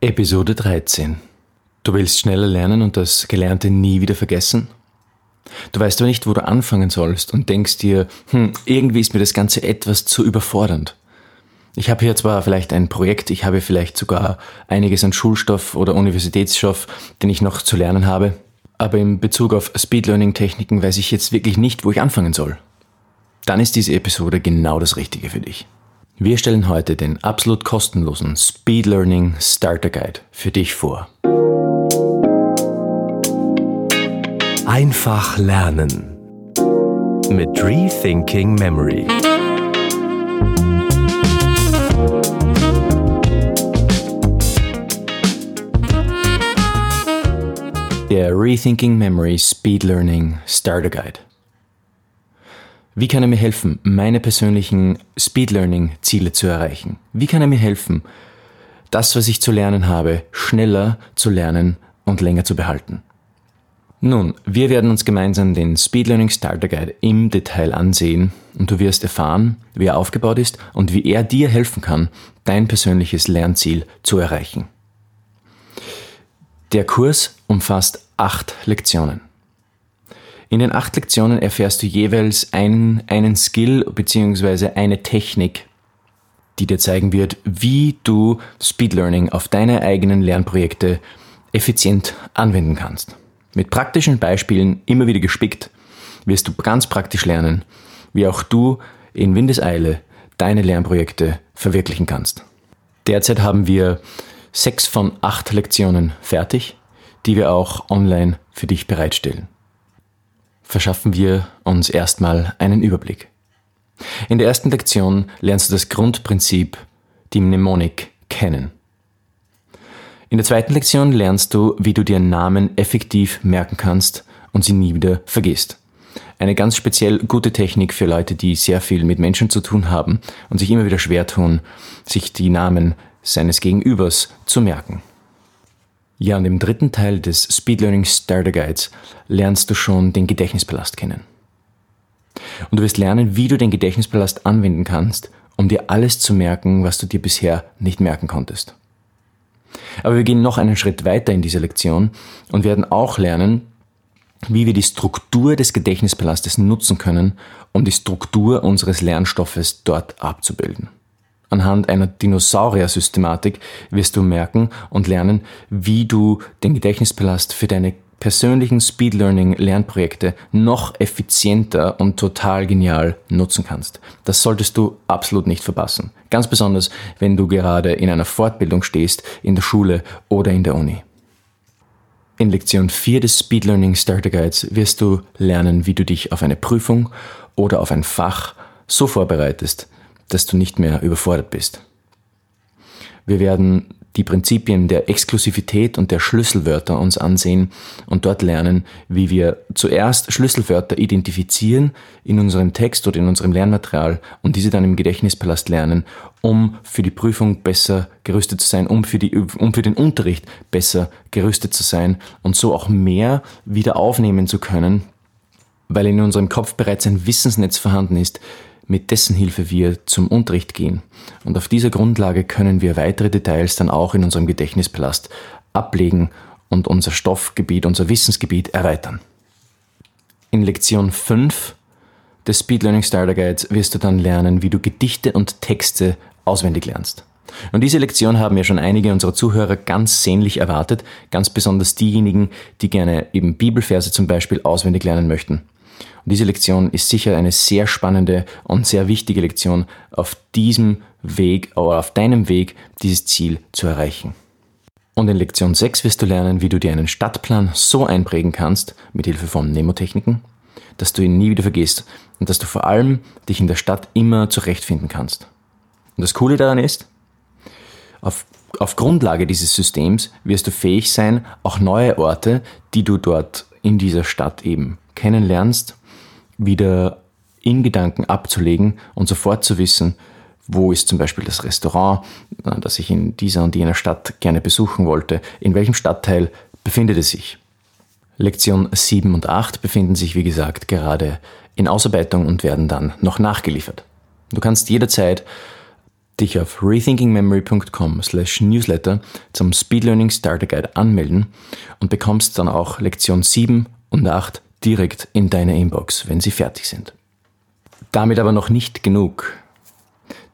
Episode 13. Du willst schneller lernen und das Gelernte nie wieder vergessen? Du weißt aber nicht, wo du anfangen sollst und denkst dir, hm, irgendwie ist mir das Ganze etwas zu überfordernd. Ich habe hier zwar vielleicht ein Projekt, ich habe vielleicht sogar einiges an Schulstoff oder Universitätsstoff, den ich noch zu lernen habe, aber in Bezug auf Speed Learning Techniken weiß ich jetzt wirklich nicht, wo ich anfangen soll. Dann ist diese Episode genau das Richtige für dich. Wir stellen heute den absolut kostenlosen Speed Learning Starter Guide für dich vor. Einfach lernen mit Rethinking Memory. Der Rethinking Memory Speed Learning Starter Guide. Wie kann er mir helfen, meine persönlichen Speed Learning Ziele zu erreichen? Wie kann er mir helfen, das, was ich zu lernen habe, schneller zu lernen und länger zu behalten? Nun, wir werden uns gemeinsam den Speed Learning Starter Guide im Detail ansehen und du wirst erfahren, wie er aufgebaut ist und wie er dir helfen kann, dein persönliches Lernziel zu erreichen. Der Kurs umfasst acht Lektionen. In den acht Lektionen erfährst du jeweils einen, einen Skill bzw. eine Technik, die dir zeigen wird, wie du Speed Learning auf deine eigenen Lernprojekte effizient anwenden kannst. Mit praktischen Beispielen immer wieder gespickt, wirst du ganz praktisch lernen, wie auch du in Windeseile deine Lernprojekte verwirklichen kannst. Derzeit haben wir sechs von acht Lektionen fertig, die wir auch online für dich bereitstellen verschaffen wir uns erstmal einen Überblick. In der ersten Lektion lernst du das Grundprinzip, die Mnemonik, kennen. In der zweiten Lektion lernst du, wie du dir Namen effektiv merken kannst und sie nie wieder vergisst. Eine ganz speziell gute Technik für Leute, die sehr viel mit Menschen zu tun haben und sich immer wieder schwer tun, sich die Namen seines Gegenübers zu merken. Ja, und im dritten Teil des Speed Learning Starter Guides lernst du schon den Gedächtnispalast kennen. Und du wirst lernen, wie du den Gedächtnispalast anwenden kannst, um dir alles zu merken, was du dir bisher nicht merken konntest. Aber wir gehen noch einen Schritt weiter in dieser Lektion und werden auch lernen, wie wir die Struktur des Gedächtnispalastes nutzen können, um die Struktur unseres Lernstoffes dort abzubilden. Anhand einer Dinosaurier-Systematik wirst du merken und lernen, wie du den Gedächtnispalast für deine persönlichen Speed Learning Lernprojekte noch effizienter und total genial nutzen kannst. Das solltest du absolut nicht verpassen. Ganz besonders, wenn du gerade in einer Fortbildung stehst, in der Schule oder in der Uni. In Lektion 4 des Speed Learning Starter Guides wirst du lernen, wie du dich auf eine Prüfung oder auf ein Fach so vorbereitest, dass du nicht mehr überfordert bist. Wir werden die Prinzipien der Exklusivität und der Schlüsselwörter uns ansehen und dort lernen, wie wir zuerst Schlüsselwörter identifizieren in unserem Text oder in unserem Lernmaterial und diese dann im Gedächtnispalast lernen, um für die Prüfung besser gerüstet zu sein, um für, die, um für den Unterricht besser gerüstet zu sein und so auch mehr wieder aufnehmen zu können, weil in unserem Kopf bereits ein Wissensnetz vorhanden ist, mit dessen Hilfe wir zum Unterricht gehen. Und auf dieser Grundlage können wir weitere Details dann auch in unserem Gedächtnispalast ablegen und unser Stoffgebiet, unser Wissensgebiet erweitern. In Lektion 5 des Speed Learning Starter Guides wirst du dann lernen, wie du Gedichte und Texte auswendig lernst. Und diese Lektion haben ja schon einige unserer Zuhörer ganz sehnlich erwartet, ganz besonders diejenigen, die gerne eben Bibelverse zum Beispiel auswendig lernen möchten. Diese Lektion ist sicher eine sehr spannende und sehr wichtige Lektion auf diesem Weg oder auf deinem Weg, dieses Ziel zu erreichen. Und in Lektion 6 wirst du lernen, wie du dir einen Stadtplan so einprägen kannst, mit Hilfe von Nemotechniken, dass du ihn nie wieder vergisst und dass du vor allem dich in der Stadt immer zurechtfinden kannst. Und das Coole daran ist, auf, auf Grundlage dieses Systems wirst du fähig sein, auch neue Orte, die du dort in dieser Stadt eben kennenlernst, wieder in Gedanken abzulegen und sofort zu wissen, wo ist zum Beispiel das Restaurant, äh, das ich in dieser und jener Stadt gerne besuchen wollte, in welchem Stadtteil befindet es sich. Lektion 7 und 8 befinden sich, wie gesagt, gerade in Ausarbeitung und werden dann noch nachgeliefert. Du kannst jederzeit dich auf rethinkingmemory.com slash newsletter zum Speed Learning Starter Guide anmelden und bekommst dann auch Lektion 7 und 8 direkt in deine Inbox, wenn sie fertig sind. Damit aber noch nicht genug.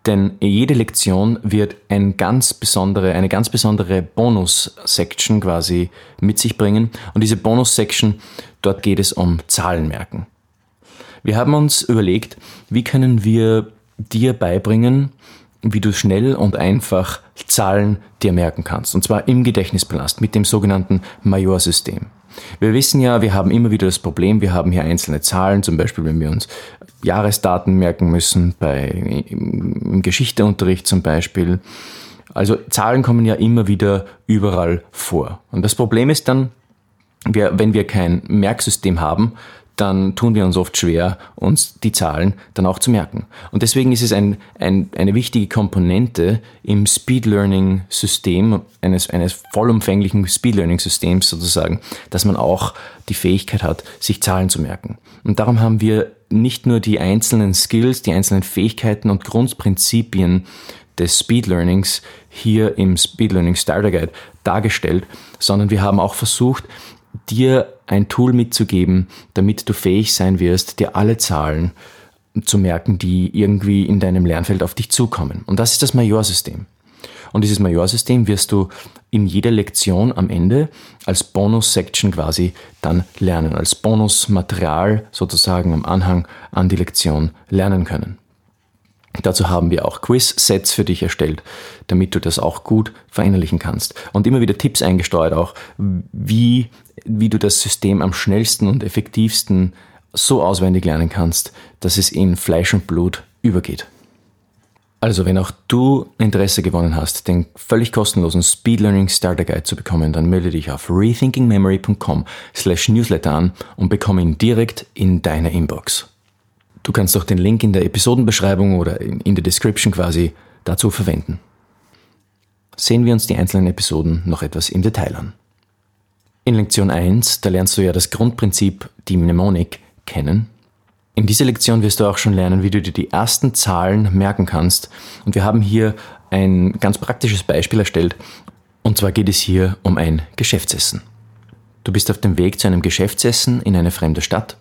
Denn jede Lektion wird ein ganz besondere, eine ganz besondere Bonus-Section quasi mit sich bringen. Und diese Bonus-Section, dort geht es um Zahlenmerken. Wir haben uns überlegt, wie können wir dir beibringen, wie du schnell und einfach Zahlen dir merken kannst. Und zwar im Gedächtnispalast mit dem sogenannten Major-System. Wir wissen ja, wir haben immer wieder das Problem, wir haben hier einzelne Zahlen, zum Beispiel wenn wir uns Jahresdaten merken müssen, bei, im Geschichteunterricht zum Beispiel. Also Zahlen kommen ja immer wieder überall vor. Und das Problem ist dann, wir, wenn wir kein Merksystem haben, dann tun wir uns oft schwer, uns die Zahlen dann auch zu merken. Und deswegen ist es ein, ein, eine wichtige Komponente im Speed Learning System, eines, eines vollumfänglichen Speed Learning Systems sozusagen, dass man auch die Fähigkeit hat, sich Zahlen zu merken. Und darum haben wir nicht nur die einzelnen Skills, die einzelnen Fähigkeiten und Grundprinzipien des Speed Learnings hier im Speed Learning Starter Guide dargestellt, sondern wir haben auch versucht, dir ein Tool mitzugeben, damit du fähig sein wirst, dir alle Zahlen zu merken, die irgendwie in deinem Lernfeld auf dich zukommen. Und das ist das Majorsystem. Und dieses Majorsystem wirst du in jeder Lektion am Ende als Bonus-Section quasi dann lernen, als Bonusmaterial sozusagen am Anhang an die Lektion lernen können. Dazu haben wir auch Quiz-Sets für dich erstellt, damit du das auch gut verinnerlichen kannst. Und immer wieder Tipps eingesteuert auch, wie, wie du das System am schnellsten und effektivsten so auswendig lernen kannst, dass es in Fleisch und Blut übergeht. Also, wenn auch du Interesse gewonnen hast, den völlig kostenlosen Speed Learning Starter Guide zu bekommen, dann melde dich auf rethinkingmemory.com slash newsletter an und bekomme ihn direkt in deiner Inbox. Du kannst auch den Link in der Episodenbeschreibung oder in der Description quasi dazu verwenden. Sehen wir uns die einzelnen Episoden noch etwas im Detail an. In Lektion 1, da lernst du ja das Grundprinzip, die Mnemonik, kennen. In dieser Lektion wirst du auch schon lernen, wie du dir die ersten Zahlen merken kannst. Und wir haben hier ein ganz praktisches Beispiel erstellt. Und zwar geht es hier um ein Geschäftsessen. Du bist auf dem Weg zu einem Geschäftsessen in eine fremde Stadt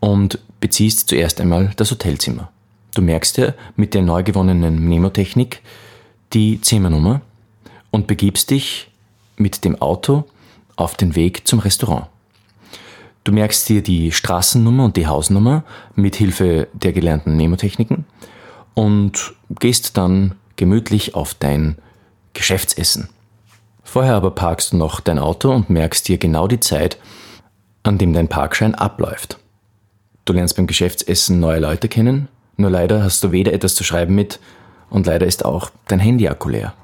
und beziehst zuerst einmal das Hotelzimmer. Du merkst dir mit der neu gewonnenen Mnemotechnik die Zimmernummer und begibst dich mit dem Auto auf den Weg zum Restaurant. Du merkst dir die Straßennummer und die Hausnummer mit Hilfe der gelernten Mnemotechniken und gehst dann gemütlich auf dein Geschäftsessen. Vorher aber parkst du noch dein Auto und merkst dir genau die Zeit, an dem dein Parkschein abläuft. Du lernst beim Geschäftsessen neue Leute kennen, nur leider hast du weder etwas zu schreiben mit und leider ist auch dein Handy akkulär.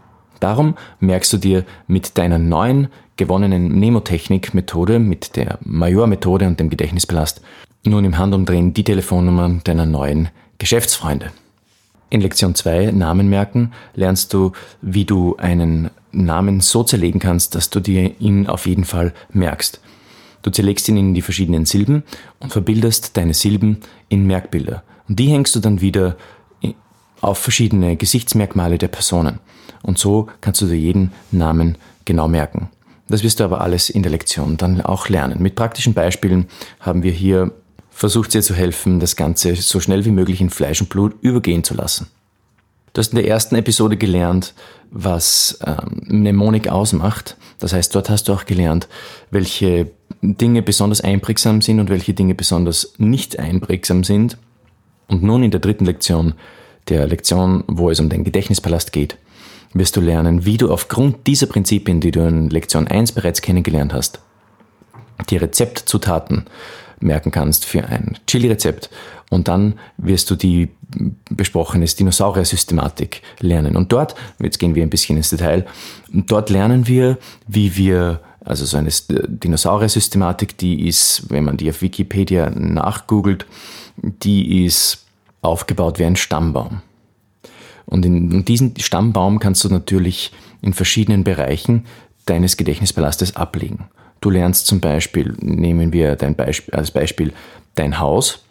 Darum merkst du dir mit deiner neuen gewonnenen Mnemotechnik-Methode, mit der Major-Methode und dem Gedächtnispalast, nun im Handumdrehen die Telefonnummer deiner neuen Geschäftsfreunde. In Lektion 2 Namen merken lernst du, wie du einen Namen so zerlegen kannst, dass du dir ihn auf jeden Fall merkst. Du zerlegst ihn in die verschiedenen Silben und verbildest deine Silben in Merkbilder. Und die hängst du dann wieder auf verschiedene Gesichtsmerkmale der Personen. Und so kannst du dir jeden Namen genau merken. Das wirst du aber alles in der Lektion dann auch lernen. Mit praktischen Beispielen haben wir hier versucht dir zu helfen, das Ganze so schnell wie möglich in Fleisch und Blut übergehen zu lassen. Du hast in der ersten Episode gelernt, was ähm, Mnemonik ausmacht. Das heißt, dort hast du auch gelernt, welche Dinge besonders einprägsam sind und welche Dinge besonders nicht einprägsam sind. Und nun in der dritten Lektion, der Lektion, wo es um den Gedächtnispalast geht, wirst du lernen, wie du aufgrund dieser Prinzipien, die du in Lektion 1 bereits kennengelernt hast, die Rezeptzutaten merken kannst für ein Chili-Rezept und dann wirst du die besprochene Dinosaurier-Systematik lernen. Und dort, jetzt gehen wir ein bisschen ins Detail, dort lernen wir, wie wir also so eine Dinosaurier-Systematik, die ist, wenn man die auf Wikipedia nachgoogelt, die ist aufgebaut wie ein Stammbaum. Und in diesen Stammbaum kannst du natürlich in verschiedenen Bereichen deines Gedächtnispalastes ablegen. Du lernst zum Beispiel, nehmen wir dein Beispiel, als Beispiel dein Haus.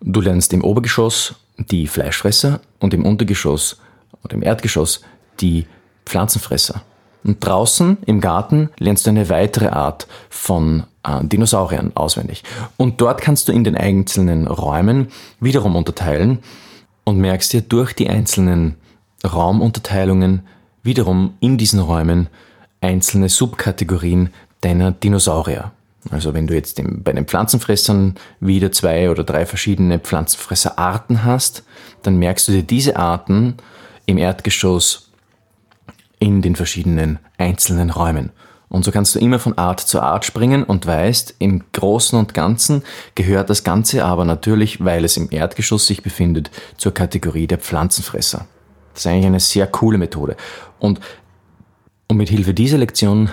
Du lernst im Obergeschoss die Fleischfresser und im Untergeschoss oder im Erdgeschoss die Pflanzenfresser. Und draußen im Garten lernst du eine weitere Art von äh, Dinosauriern auswendig. Und dort kannst du in den einzelnen Räumen wiederum unterteilen und merkst dir durch die einzelnen Raumunterteilungen wiederum in diesen Räumen einzelne Subkategorien deiner Dinosaurier. Also wenn du jetzt bei den Pflanzenfressern wieder zwei oder drei verschiedene Pflanzenfresserarten hast, dann merkst du dir diese Arten im Erdgeschoss in den verschiedenen einzelnen Räumen. Und so kannst du immer von Art zu Art springen und weißt, im Großen und Ganzen gehört das Ganze aber natürlich, weil es im Erdgeschoss sich befindet, zur Kategorie der Pflanzenfresser. Das ist eigentlich eine sehr coole Methode. Und, und mit Hilfe dieser Lektion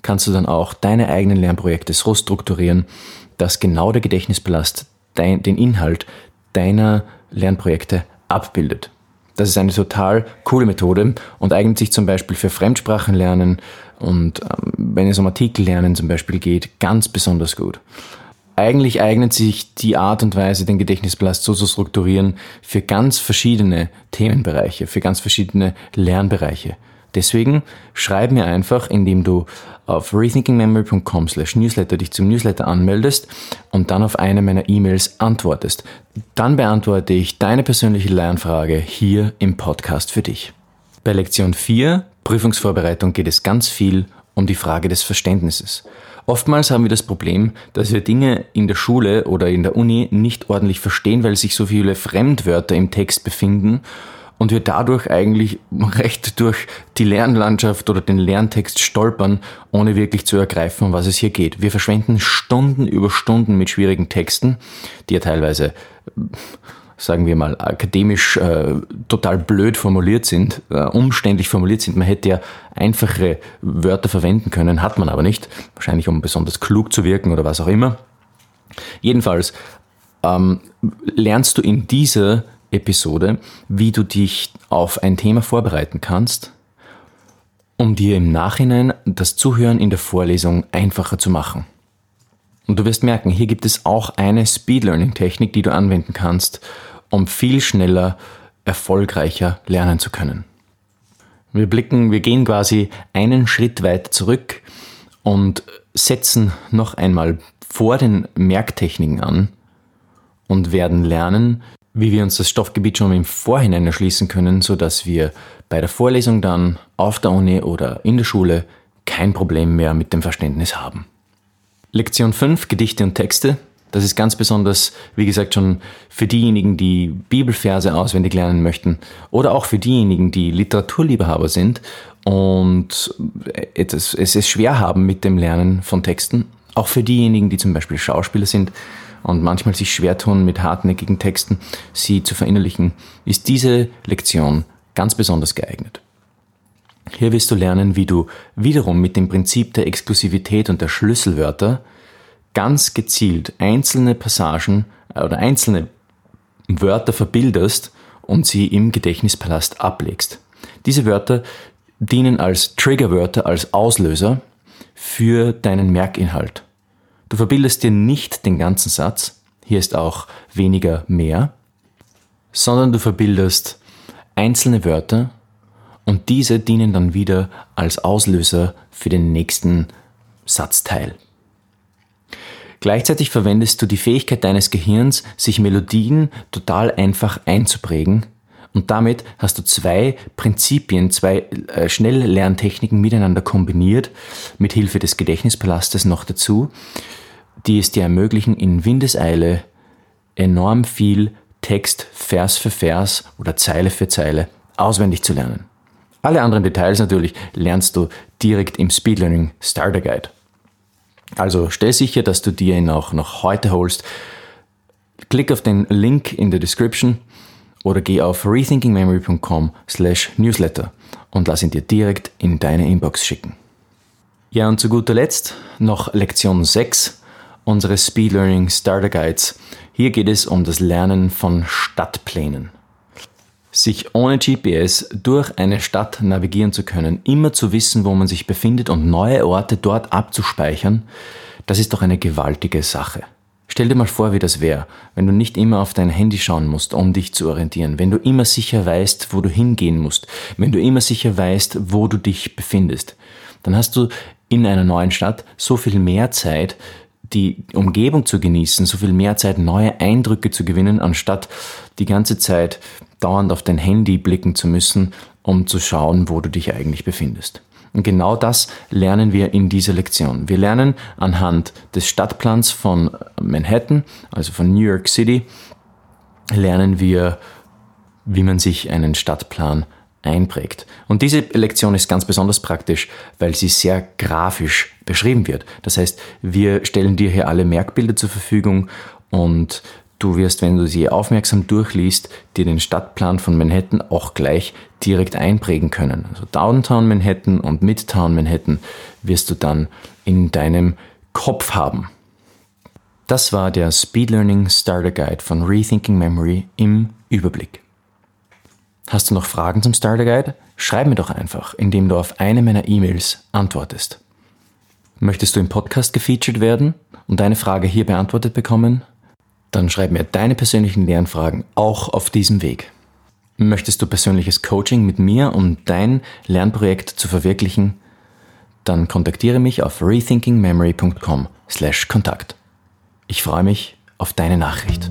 kannst du dann auch deine eigenen Lernprojekte so strukturieren, dass genau der Gedächtnispalast den Inhalt deiner Lernprojekte abbildet. Das ist eine total coole Methode und eignet sich zum Beispiel für Fremdsprachenlernen und ähm, wenn es um Artikellernen zum Beispiel geht, ganz besonders gut. Eigentlich eignet sich die Art und Weise, den Gedächtnispalast so zu strukturieren für ganz verschiedene Themenbereiche, für ganz verschiedene Lernbereiche. Deswegen schreib mir einfach, indem du auf rethinkingmemory.com slash newsletter dich zum Newsletter anmeldest und dann auf eine meiner E-Mails antwortest. Dann beantworte ich deine persönliche Lernfrage hier im Podcast für dich. Bei Lektion 4, Prüfungsvorbereitung, geht es ganz viel um die Frage des Verständnisses. Oftmals haben wir das Problem, dass wir Dinge in der Schule oder in der Uni nicht ordentlich verstehen, weil sich so viele Fremdwörter im Text befinden und wir dadurch eigentlich recht durch die Lernlandschaft oder den Lerntext stolpern, ohne wirklich zu ergreifen, um was es hier geht. Wir verschwenden Stunden über Stunden mit schwierigen Texten, die ja teilweise, sagen wir mal, akademisch äh, total blöd formuliert sind, äh, umständlich formuliert sind. Man hätte ja einfache Wörter verwenden können, hat man aber nicht. Wahrscheinlich um besonders klug zu wirken oder was auch immer. Jedenfalls ähm, lernst du in dieser Episode, wie du dich auf ein Thema vorbereiten kannst, um dir im Nachhinein das Zuhören in der Vorlesung einfacher zu machen. Und du wirst merken, hier gibt es auch eine Speed Learning Technik, die du anwenden kannst, um viel schneller, erfolgreicher lernen zu können. Wir blicken, wir gehen quasi einen Schritt weit zurück und setzen noch einmal vor den Merktechniken an und werden lernen, wie wir uns das Stoffgebiet schon im Vorhinein erschließen können, sodass wir bei der Vorlesung dann auf der Uni oder in der Schule kein Problem mehr mit dem Verständnis haben. Lektion 5, Gedichte und Texte. Das ist ganz besonders, wie gesagt, schon für diejenigen, die Bibelverse auswendig lernen möchten oder auch für diejenigen, die Literaturliebhaber sind und es, es schwer haben mit dem Lernen von Texten. Auch für diejenigen, die zum Beispiel Schauspieler sind und manchmal sich schwer tun mit hartnäckigen Texten, sie zu verinnerlichen, ist diese Lektion ganz besonders geeignet. Hier wirst du lernen, wie du wiederum mit dem Prinzip der Exklusivität und der Schlüsselwörter ganz gezielt einzelne Passagen äh, oder einzelne Wörter verbildest und sie im Gedächtnispalast ablegst. Diese Wörter dienen als Triggerwörter, als Auslöser für deinen Merkinhalt. Du verbildest dir nicht den ganzen Satz, hier ist auch weniger mehr, sondern du verbildest einzelne Wörter und diese dienen dann wieder als Auslöser für den nächsten Satzteil. Gleichzeitig verwendest du die Fähigkeit deines Gehirns, sich Melodien total einfach einzuprägen und damit hast du zwei Prinzipien, zwei äh, Schnelllerntechniken miteinander kombiniert, mit Hilfe des Gedächtnispalastes noch dazu, die es dir ermöglichen, in Windeseile enorm viel Text Vers für Vers oder Zeile für Zeile auswendig zu lernen. Alle anderen Details natürlich lernst du direkt im Speed Learning Starter Guide. Also stell sicher, dass du dir ihn auch noch heute holst. Klick auf den Link in der Description oder geh auf rethinkingmemory.com slash newsletter und lass ihn dir direkt in deine Inbox schicken. Ja, und zu guter Letzt noch Lektion 6 unseres Speed Learning Starter Guides. Hier geht es um das Lernen von Stadtplänen. Sich ohne GPS durch eine Stadt navigieren zu können, immer zu wissen, wo man sich befindet und neue Orte dort abzuspeichern, das ist doch eine gewaltige Sache. Stell dir mal vor, wie das wäre, wenn du nicht immer auf dein Handy schauen musst, um dich zu orientieren, wenn du immer sicher weißt, wo du hingehen musst, wenn du immer sicher weißt, wo du dich befindest. Dann hast du in einer neuen Stadt so viel mehr Zeit, die Umgebung zu genießen, so viel mehr Zeit, neue Eindrücke zu gewinnen, anstatt die ganze Zeit dauernd auf dein Handy blicken zu müssen, um zu schauen, wo du dich eigentlich befindest. Und genau das lernen wir in dieser Lektion. Wir lernen anhand des Stadtplans von Manhattan, also von New York City, lernen wir, wie man sich einen Stadtplan einprägt. Und diese Lektion ist ganz besonders praktisch, weil sie sehr grafisch beschrieben wird. Das heißt, wir stellen dir hier alle Merkbilder zur Verfügung und Du wirst, wenn du sie aufmerksam durchliest, dir den Stadtplan von Manhattan auch gleich direkt einprägen können. Also Downtown Manhattan und Midtown Manhattan wirst du dann in deinem Kopf haben. Das war der Speed Learning Starter Guide von Rethinking Memory im Überblick. Hast du noch Fragen zum Starter Guide? Schreib mir doch einfach, indem du auf eine meiner E-Mails antwortest. Möchtest du im Podcast gefeatured werden und deine Frage hier beantwortet bekommen? Dann schreib mir deine persönlichen Lernfragen auch auf diesem Weg. Möchtest du persönliches Coaching mit mir, um dein Lernprojekt zu verwirklichen? Dann kontaktiere mich auf rethinkingmemory.com/kontakt. Ich freue mich auf deine Nachricht.